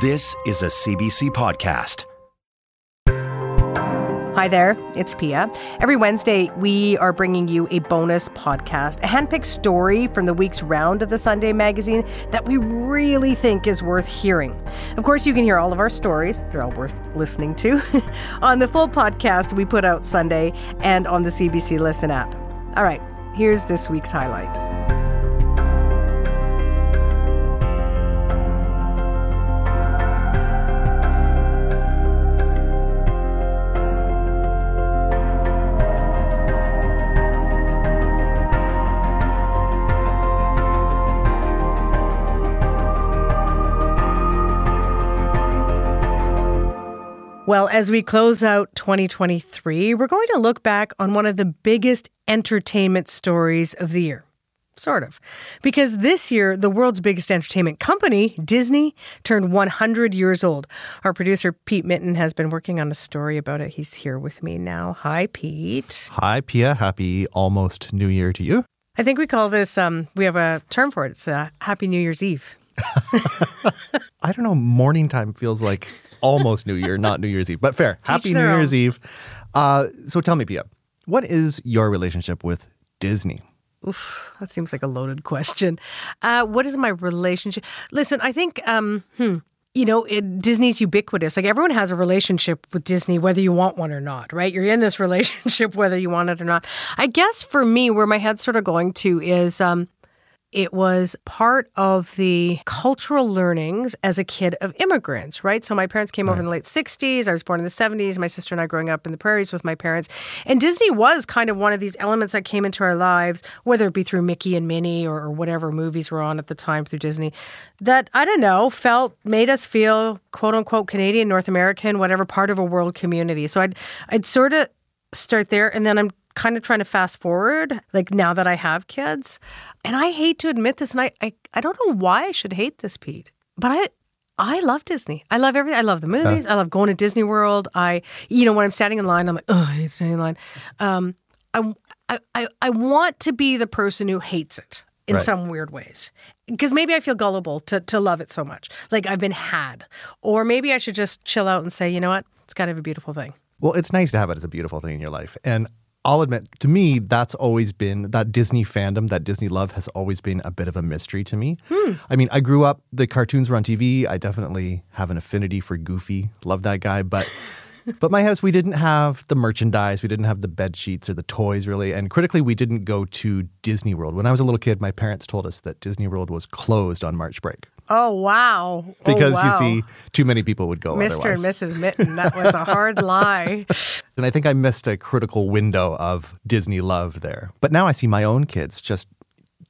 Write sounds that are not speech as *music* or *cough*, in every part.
This is a CBC podcast. Hi there, it's Piya. Every Wednesday, we are bringing you a bonus podcast, a handpicked story from the week's round of the Sunday magazine that we really think is worth hearing. Of course, you can hear all of our stories, they're all worth listening to, *laughs* on the full podcast we put out Sunday and on the CBC Listen app. All right, here's this week's highlight. Well, as we close out 2023, we're going to look back on one of the biggest entertainment stories of the year. Sort of. Because this year, the world's biggest entertainment company, Disney, turned 100 years old. Our producer, Pete Mitton, has been working on a story about it. He's here with me now. Hi, Pete. Hi, Piya. Happy almost New Year to you. I think we call this, um, we have a term for it. It's uh, Happy New Year's Eve. *laughs* I don't know. Morning time feels like almost New Year, not New Year's Eve, but fair. Happy New Year's. Eve. Uh, so tell me, Piya, what is your relationship with Disney? Oof, that seems like a loaded question. Uh, what is my relationship? Listen, I think, um, hmm, you know, it, Disney's ubiquitous. Like everyone has a relationship with Disney, whether you want one or not, right? You're in this *laughs* relationship whether you want it or not. I guess for me, where my head's sort of going to is, um, it was part of the cultural learnings as a kid of immigrants, right? So my parents came right. over in the late 60s. I was born in the 70s. My sister and I growing up in the prairies with my parents. And Disney was kind of one of these elements that came into our lives, whether it be through Mickey and Minnie or, or whatever movies were on at the time through Disney, that I don't know, felt made us feel quote unquote Canadian, North American, whatever part of a world community. So I'd I'd sort of start there and then I'm kind of trying to fast forward, like now that I have kids. And I hate to admit this, and I, I, I don't know why I should hate this, Pete, but I, I love Disney. I love everything. I love the movies. I love going to Disney World. I, you know, when I'm standing in line, I'm like, oh, I hate standing in line. Um, I, I, I want to be the person who hates it in right. some weird ways. Because maybe I feel gullible to, to love it so much. Like I've been had. Or maybe I should just chill out and say, you know what? It's kind of a beautiful thing. Well, it's nice to have it as a beautiful thing in your life. And I'll admit, to me, that's always been that Disney fandom, that Disney love has always been a bit of a mystery to me. Hmm. I mean, I grew up, the cartoons were on TV. I definitely have an affinity for Goofy. Love that guy. But. *laughs* but my house, we didn't have the merchandise, we didn't have the bed sheets or the toys, really. And critically, we didn't go to Disney World. When I was a little kid, my parents told us that Disney World was closed on March break. Oh wow! Oh, because oh, wow. you see, too many people would go. Mr. Otherwise. and Mrs. Mitton, that was a hard *laughs* lie. and I think I missed a critical window of Disney love there. But now I see my own kids just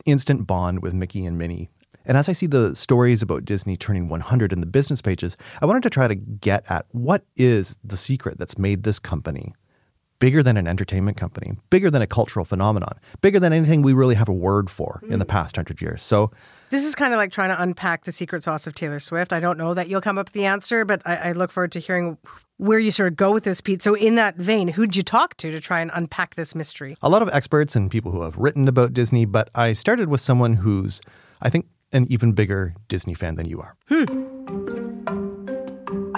instant bond with Mickey and Minnie. And as I see the stories about Disney turning 100 in the business pages, I wanted to try to get at what is the secret that's made this company bigger than an entertainment company, bigger than a cultural phenomenon, bigger than anything we really have a word for mm. in the hmm. past hundred years. So this is kind of like trying to unpack the secret sauce of Taylor Swift. I don't know that you'll come up with the answer, but I, I look forward to hearing where you sort of go with this, Pete. So, in that vein, who'd you talk to to try and unpack this mystery? A lot of experts and people who have written about Disney, but I started with someone who's, I think, an even bigger Disney fan than you are. Hmm.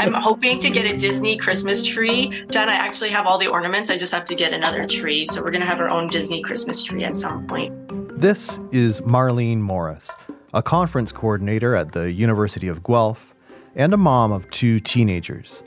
I'm hoping to get a Disney Christmas tree done. I actually have all the ornaments. I just have to get another tree. So we're going to have our own Disney Christmas tree at some point. This is Marlene Morris a conference coordinator at the University of Guelph, and a mom of two teenagers.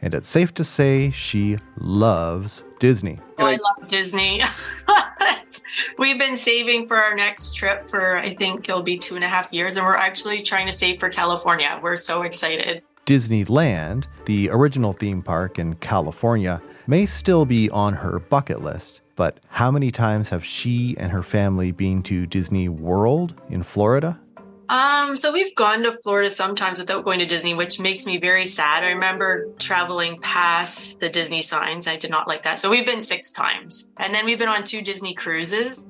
And it's safe to say she loves Disney. Oh, I love Disney. *laughs* We've been saving for our next trip for, I think it'll be two and a half years, and we're actually trying to save for California. We're so excited. Disneyland, the original theme park in California, may still be on her bucket list. But how many times have she and her family been to Disney World in Florida? Um, so we've gone to Florida sometimes without going to Disney, which makes me very sad. I remember traveling past the Disney signs. I did not like that. So we've been six times. And then we've been on two Disney cruises.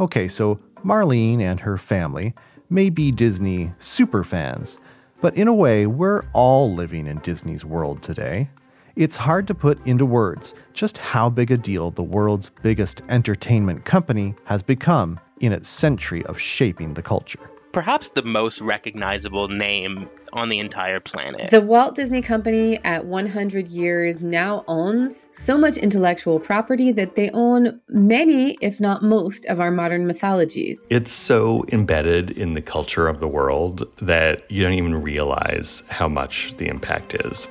Okay, so Marlene and her family may be Disney super fans, but in a way, we're all living in Disney's world today. It's hard to put into words just how big a deal the world's biggest entertainment company has become in its century of shaping the culture. Perhaps the most recognizable name on the entire planet. The Walt Disney Company at 100 years now owns so much intellectual property that they own many, if not most, of our modern mythologies. It's so embedded in the culture of the world that you don't even realize how much the impact is.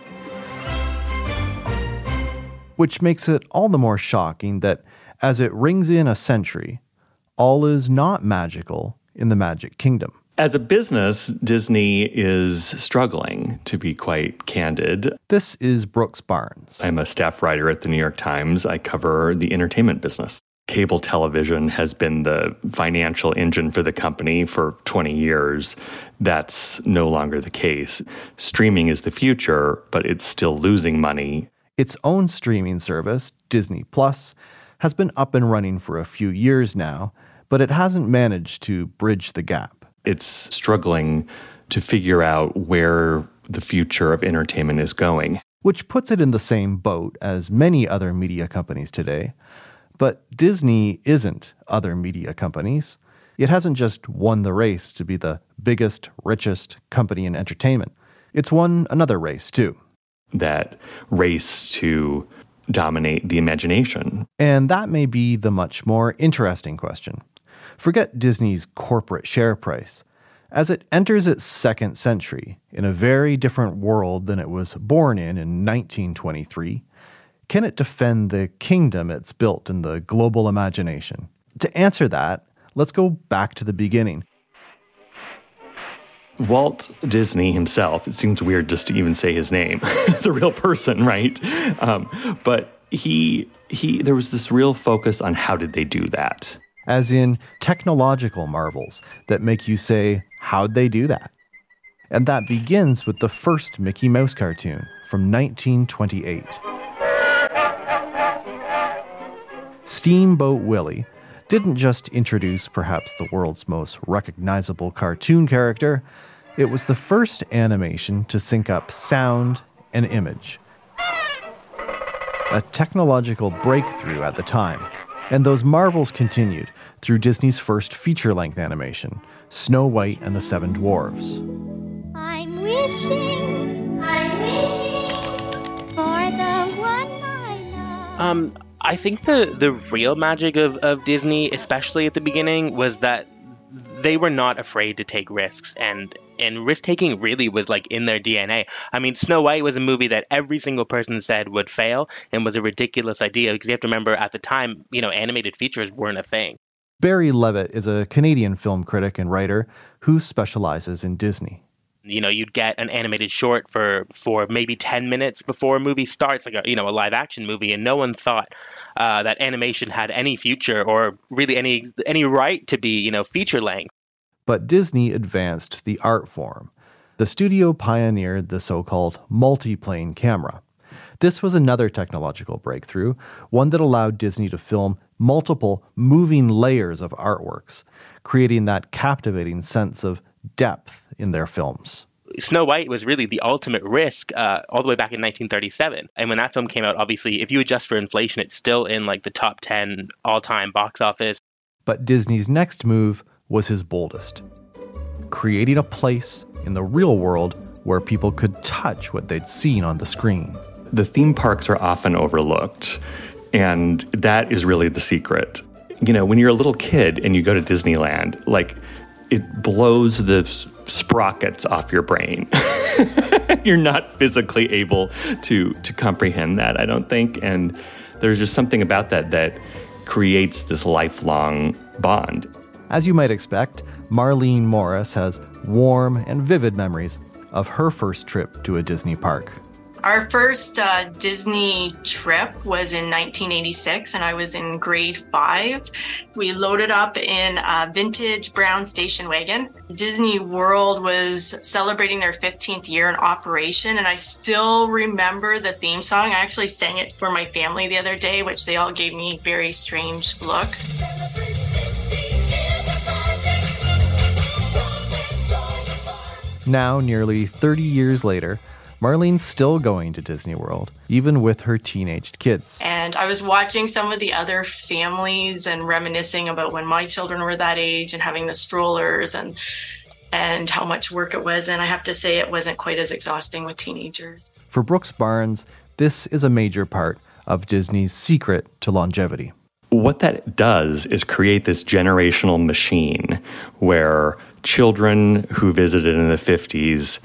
Which makes it all the more shocking that as it rings in a century, all is not magical in the Magic Kingdom. As a business, Disney is struggling, to be quite candid. This is Brooks Barnes. I'm a staff writer at the New York Times. I cover the entertainment business. Cable television has been the financial engine for the company for 20 years. That's no longer the case. Streaming is the future, but it's still losing money. Its own streaming service, Disney Plus, has been up and running for a few years now, but it hasn't managed to bridge the gap it's struggling to figure out where the future of entertainment is going. Which puts it in the same boat as many other media companies today. But Disney isn't other media companies. It hasn't just won the race to be the biggest, richest company in entertainment. It's won another race, too. That race to dominate the imagination. And that may be the much more interesting question. Forget Disney's corporate share price. As it enters its second century, in a very different world than it was born in in 1923, can it defend the kingdom it's built in the global imagination? To answer that, let's go back to the beginning. Walt Disney himself, it seems weird just to even say his name, *laughs* the real person, right? Um, but he, he, there was this real focus on how did they do that? As in technological marvels that make you say, How'd they do that? And that begins with the first Mickey Mouse cartoon from 1928. Steamboat Willie didn't just introduce perhaps the world's most recognizable cartoon character, it was the first animation to sync up sound and image. A technological breakthrough at the time. And those marvels continued through Disney's first feature length animation, Snow White and the Seven Dwarfs. I'm wishing, I'm wishing for the one I love. Um, I think the, the real magic of, of Disney, especially at the beginning, was that they were not afraid to take risks and and risk taking really was like in their DNA. I mean, Snow White was a movie that every single person said would fail and was a ridiculous idea because you have to remember at the time, you know, animated features weren't a thing. Barry Levitt is a Canadian film critic and writer who specializes in Disney. You know, you'd get an animated short for for maybe ten minutes before a movie starts, like a you know a live action movie, and no one thought uh, that animation had any future or really any any right to be you know feature length. But Disney advanced the art form. The studio pioneered the so called multiplane camera. This was another technological breakthrough, one that allowed Disney to film multiple moving layers of artworks, creating that captivating sense of depth in their films. Snow White was really the ultimate risk uh, all the way back in 1937. And when that film came out, obviously, if you adjust for inflation, it's still in like the top 10 all time box office. But Disney's next move was his boldest creating a place in the real world where people could touch what they'd seen on the screen. The theme parks are often overlooked, and that is really the secret. You know, when you're a little kid and you go to Disneyland, like it blows the sprockets off your brain. *laughs* you're not physically able to to comprehend that, I don't think, and there's just something about that that creates this lifelong bond. As you might expect, Marlene Morris has warm and vivid memories of her first trip to a Disney park. Our first uh, Disney trip was in 1986, and I was in grade five. We loaded up in a vintage brown station wagon. Disney World was celebrating their 15th year in operation, and I still remember the theme song. I actually sang it for my family the other day, which they all gave me very strange looks. Now, nearly 30 years later, Marlene's still going to Disney World, even with her teenaged kids. And I was watching some of the other families and reminiscing about when my children were that age and having the strollers and and how much work it was. And I have to say, it wasn't quite as exhausting with teenagers. For Brooks Barnes, this is a major part of Disney's secret to longevity. What that does is create this generational machine where children who visited in the 50s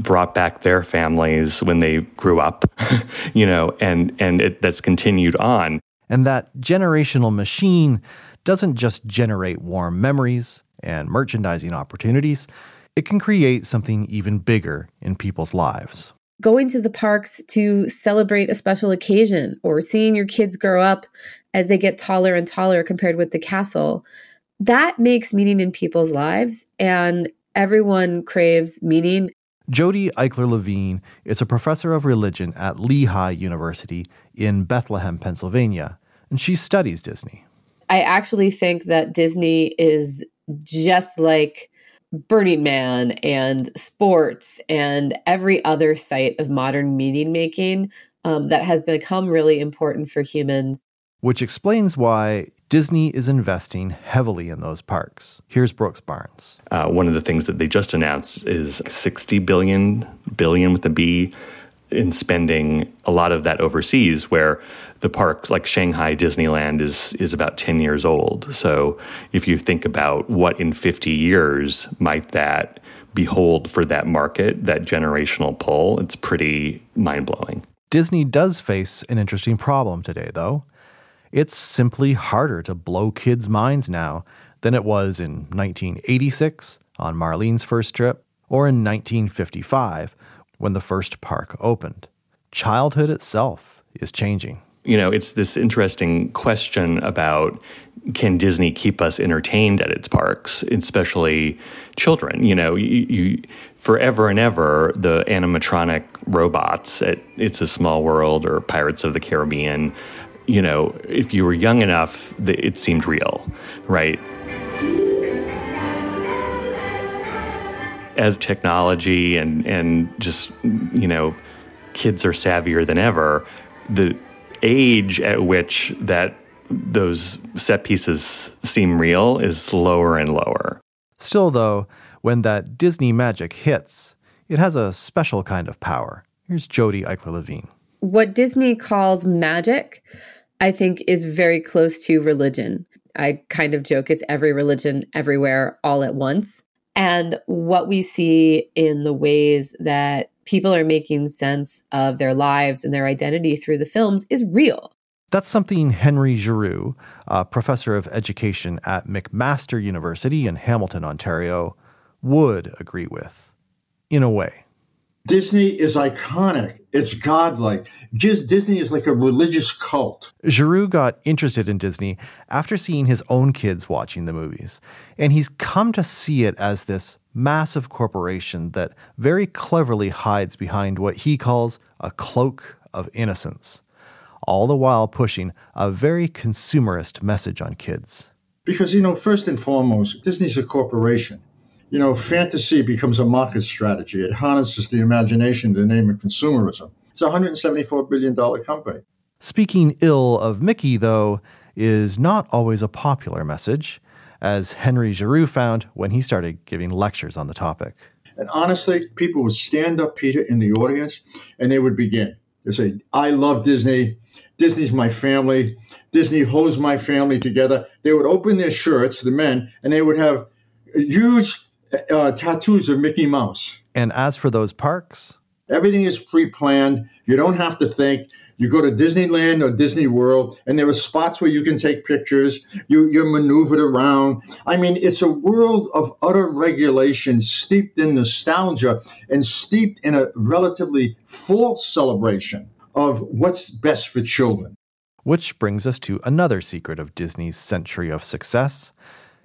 brought back their families when they grew up, *laughs* you know, and and it, that's continued on. And that generational machine doesn't just generate warm memories and merchandising opportunities, it can create something even bigger in people's lives. Going to the parks to celebrate a special occasion or seeing your kids grow up as they get taller and taller compared with the castle, that makes meaning in people's lives. And everyone craves meaning Jodi Eichler Levine is a professor of religion at Lehigh University in Bethlehem, Pennsylvania, and she studies Disney. I actually think that Disney is just like Burning Man and sports and every other site of modern meaning making um, that has become really important for humans. Which explains why Disney is investing heavily in those parks. Here's Brooks Barnes. Uh, one of the things that they just announced is 60 billion, billion with a B, in spending a lot of that overseas, where the parks like Shanghai Disneyland is is about 10 years old. So if you think about what in 50 years might that behold for that market, that generational pull, it's pretty mind blowing. Disney does face an interesting problem today, though. It's simply harder to blow kids' minds now than it was in 1986 on Marlene's first trip or in 1955 when the first park opened. Childhood itself is changing. You know, it's this interesting question about can Disney keep us entertained at its parks, especially children? You know, you, you forever and ever the animatronic robots at It's a Small World or Pirates of the Caribbean you know, if you were young enough, it seemed real, right? As technology and, and just, you know, kids are savvier than ever, the age at which that those set pieces seem real is lower and lower. Still, though, when that Disney magic hits, it has a special kind of power. Here's Jodi Eichler Levine. What Disney calls magic I think is very close to religion. I kind of joke it's every religion everywhere all at once. And what we see in the ways that people are making sense of their lives and their identity through the films is real. That's something Henry Giroux, a professor of education at McMaster University in Hamilton, Ontario, would agree with, in a way. Disney is iconic. It's godlike. Just Disney is like a religious cult. Giroux got interested in Disney after seeing his own kids watching the movies, and he's come to see it as this massive corporation that very cleverly hides behind what he calls a cloak of innocence, all the while pushing a very consumerist message on kids. Because, you know, first and foremost, Disney's a corporation you know, fantasy becomes a market strategy. It harnesses the imagination in the name of consumerism. It's a $174 billion company. Speaking ill of Mickey, though, is not always a popular message, as Henry Giroux found when he started giving lectures on the topic. And honestly, people would stand up, Peter, in the audience, and they would begin. They say, I love Disney. Disney's my family. Disney holds my family together. They would open their shirts, the men, and they would have huge uh, tattoos of Mickey Mouse. And as for those parks, everything is pre-planned. You don't have to think. You go to Disneyland or Disney World, and there are spots where you can take pictures. You, you're maneuvered around. I mean, it's a world of utter regulation, steeped in nostalgia and steeped in a relatively false celebration of what's best for children. Which brings us to another secret of Disney's century of success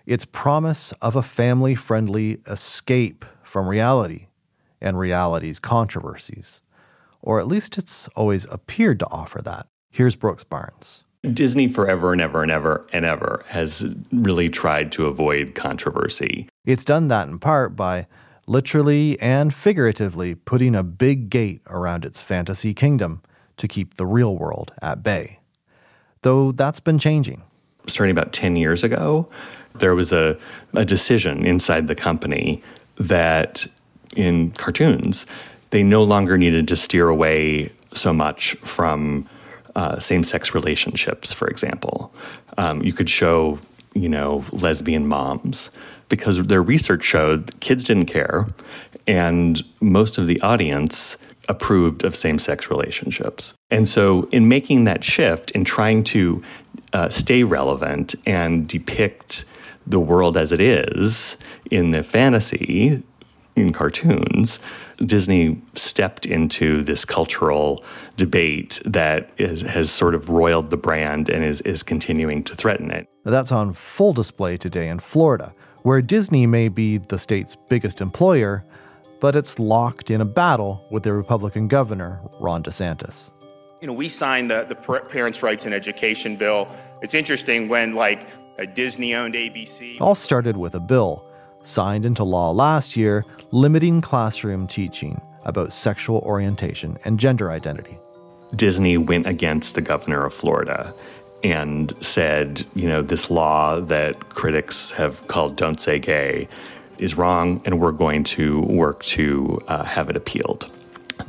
its promise of a family friendly escape from reality and reality's controversies. Or at least it's always appeared to offer that. Here's Brooks Barnes. Disney forever and ever and ever and ever has really tried to avoid controversy. It's done that in part by literally and figuratively putting a big gate around its fantasy kingdom to keep the real world at bay. Though that's been changing. Starting about 10 years ago, there was a, a decision inside the company that in cartoons, they no longer needed to steer away so much from uh, same sex relationships, for example. Um, you could show, you know, lesbian moms because their research showed kids didn't care and most of the audience approved of same sex relationships. And so, in making that shift, in trying to uh, stay relevant and depict the world as it is in the fantasy, in cartoons, Disney stepped into this cultural debate that is, has sort of roiled the brand and is, is continuing to threaten it. That's on full display today in Florida, where Disney may be the state's biggest employer, but it's locked in a battle with the Republican governor, Ron DeSantis. You know, we signed the, the Parents' Rights in Education bill. It's interesting when, like, a Disney owned ABC. All started with a bill signed into law last year limiting classroom teaching about sexual orientation and gender identity. Disney went against the governor of Florida and said, you know, this law that critics have called Don't Say Gay is wrong, and we're going to work to uh, have it appealed.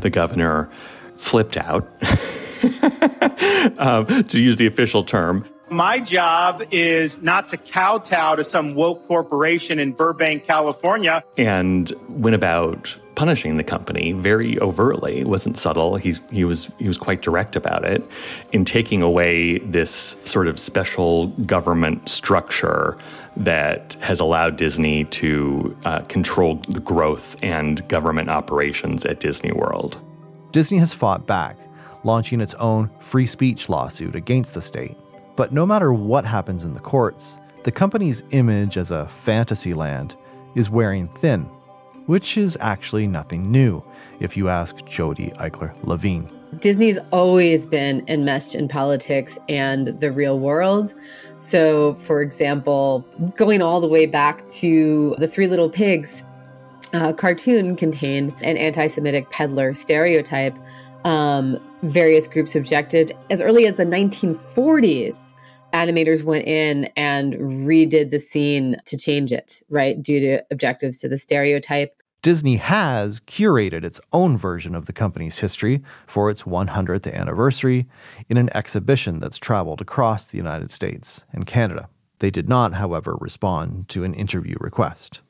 The governor flipped out, *laughs* um, to use the official term, my job is not to kowtow to some woke corporation in Burbank, California. And went about punishing the company very overtly. It wasn't subtle. He, he was he was quite direct about it in taking away this sort of special government structure that has allowed Disney to uh, control the growth and government operations at Disney World. Disney has fought back, launching its own free speech lawsuit against the state. But no matter what happens in the courts, the company's image as a fantasy land is wearing thin, which is actually nothing new, if you ask Jodi Eichler Levine. Disney's always been enmeshed in politics and the real world. So, for example, going all the way back to the Three Little Pigs uh, cartoon contained an anti Semitic peddler stereotype um, various groups objected. As early as the 1940s, animators went in and redid the scene to change it, right, due to objectives to the stereotype. Disney has curated its own version of the company's history for its 100th anniversary in an exhibition that's traveled across the United States and Canada. They did not, however, respond to an interview request.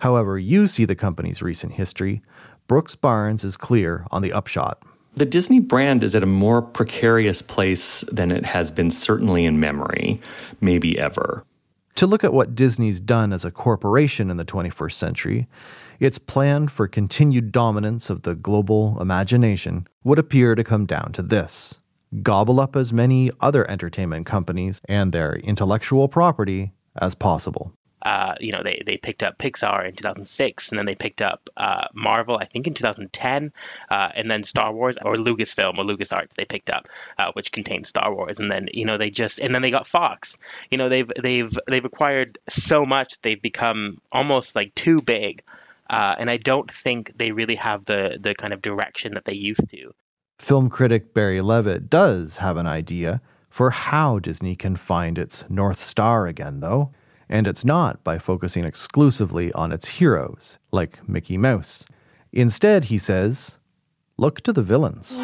However, you see the company's recent history, Brooks Barnes is clear on the upshot. The Disney brand is at a more precarious place than it has been certainly in memory, maybe ever. To look at what Disney's done as a corporation in the 21st century, its plan for continued dominance of the global imagination would appear to come down to this gobble up as many other entertainment companies and their intellectual property as possible uh, you know, they, they picked up Pixar in 2006, and then they picked up uh, Marvel, I think, in 2010, uh, and then Star Wars or Lucasfilm or LucasArts they picked up, uh, which contained Star Wars, and then you know they just and then they got Fox. You know, they've they've they've acquired so much, they've become almost like too big, uh, and I don't think they really have the the kind of direction that they used to. Film critic Barry Levitt does have an idea for how Disney can find its North Star again, though. And it's not by focusing exclusively on its heroes, like Mickey Mouse. Instead, he says, look to the villains.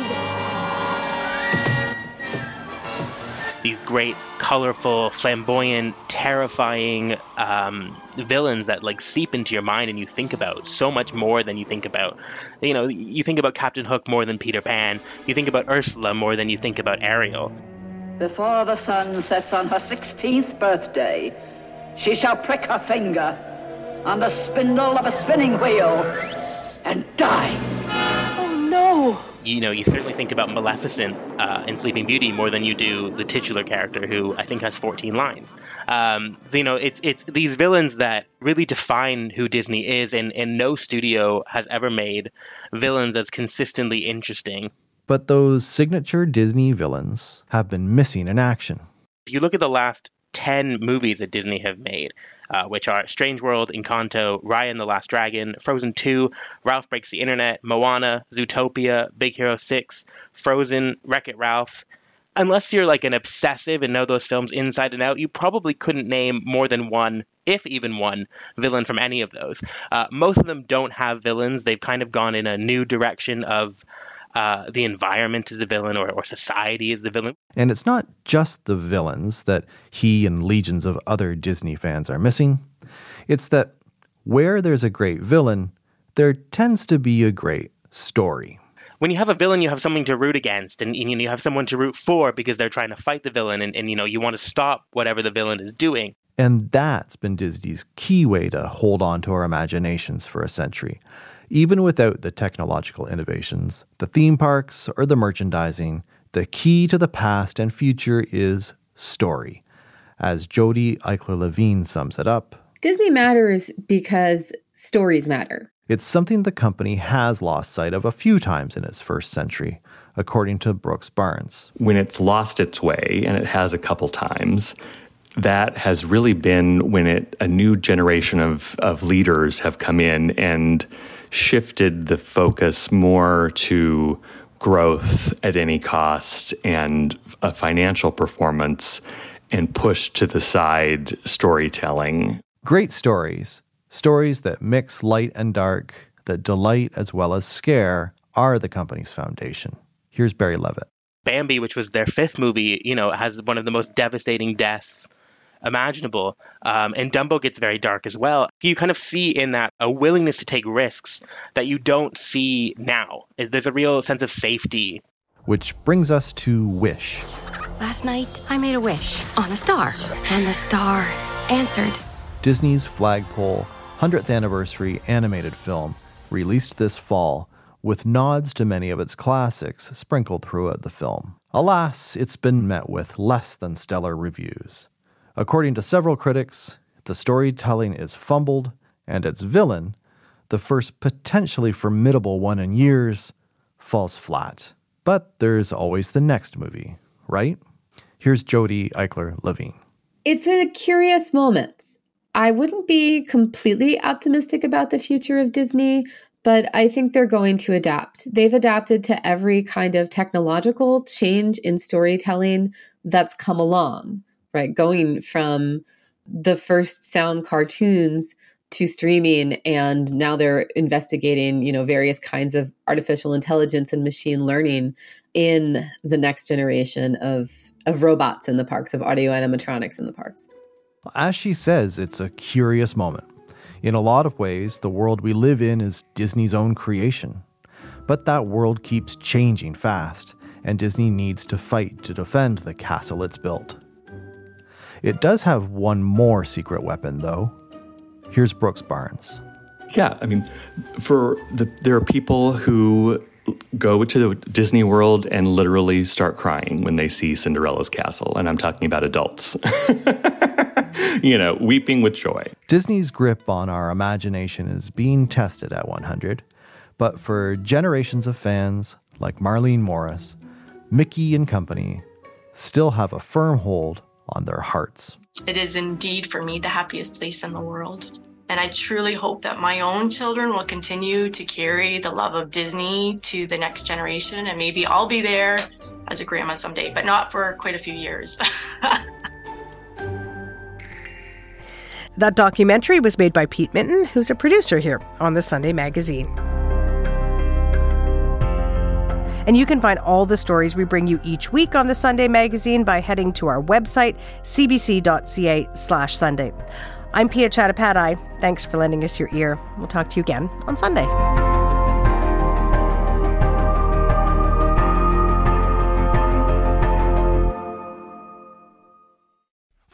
These great, colorful, flamboyant, terrifying um, villains that like seep into your mind and you think about so much more than you think about. You know, you think about Captain Hook more than Peter Pan. You think about Ursula more than you think about Ariel. Before the sun sets on her 16th birthday, she shall prick her finger on the spindle of a spinning wheel and die. Oh no! You know, you certainly think about Maleficent uh, in Sleeping Beauty more than you do the titular character, who I think has 14 lines. Um, you know, it's it's these villains that really define who Disney is, and, and no studio has ever made villains as consistently interesting. But those signature Disney villains have been missing in action. If you look at the last 10 movies that Disney have made, uh, which are Strange World, Encanto, Raya and the Last Dragon, Frozen 2, Ralph Breaks the Internet, Moana, Zootopia, Big Hero 6, Frozen, Wreck It Ralph. Unless you're like an obsessive and know those films inside and out, you probably couldn't name more than one if even one villain from any of those. Uh, most of them don't have villains. They've kind of gone in a new direction of uh, the environment is the villain or, or society is the villain. And it's not just the villains that he and legions of other Disney fans are missing. It's that where there's a great villain, there tends to be a great story. When you have a villain, you have something to root against, and, and you have someone to root for because they're trying to fight the villain, and, and you know you want to stop whatever the villain is doing. And that's been Disney's key way to hold on to our imaginations for a century. Even without the technological innovations, the theme parks, or the merchandising, the key to the past and future is story. As Jodi Eichler Levine sums it up Disney matters because stories matter. It's something the company has lost sight of a few times in its first century, according to Brooks Barnes. When it's lost its way, and it has a couple times, that has really been when it a new generation of, of leaders have come in and shifted the focus more to growth at any cost and a financial performance and pushed to the side storytelling. Great stories, stories that mix light and dark, that delight as well as scare, are the company's foundation. Here's Barry Levitt. Bambi, which was their fifth movie, you know, has one of the most devastating deaths imaginable. Um, and Dumbo gets very dark as well. You kind of see in that a willingness to take risks that you don't see now. There's a real sense of safety. Which brings us to Wish. Last night, I made a wish on a star, and the star answered. Disney's flagpole 100th anniversary animated film, released this fall, with nods to many of its classics sprinkled throughout the film. Alas, it's been met with less than stellar reviews. According to several critics, the storytelling is fumbled, and its villain, the first potentially formidable one in years, falls flat. But there's always the next movie, right? Here's Jodi Eichler Levine. It's a curious moment. I wouldn't be completely optimistic about the future of Disney, but I think they're going to adapt. They've adapted to every kind of technological change in storytelling that's come along right? Going from the first sound cartoons to streaming and now they're investigating you know various kinds of artificial intelligence and machine learning in the next generation of of robots in the parks of audio animatronics in the parks as she says it's a curious moment in a lot of ways the world we live in is disney's own creation but that world keeps changing fast and disney needs to fight to defend the castle it's built it does have one more secret weapon, though. Here's Brooks Barnes. Yeah, I mean, for the, there are people who go to the Disney World and literally start crying when they see Cinderella's castle, and I'm talking about adults. *laughs* *laughs* you know, weeping with joy. Disney's grip on our imagination is being tested at 100, but for generations of fans like Marlene Morris, Mickey and company still have a firm hold on their hearts. It is indeed for me the happiest place in the world. And I truly hope that my own children will continue to carry the love of Disney to the next generation. And maybe I'll be there as a grandma someday, but not for quite a few years. *laughs* that documentary was made by Pete Mitton, who's a producer here on the Sunday Magazine. And you can find all the stories we bring you each week on the Sunday magazine by heading to our website, cbc.ca slash Sunday. I'm Piya Chattopadhyay. Thanks for lending us your ear. We'll talk to you again on Sunday.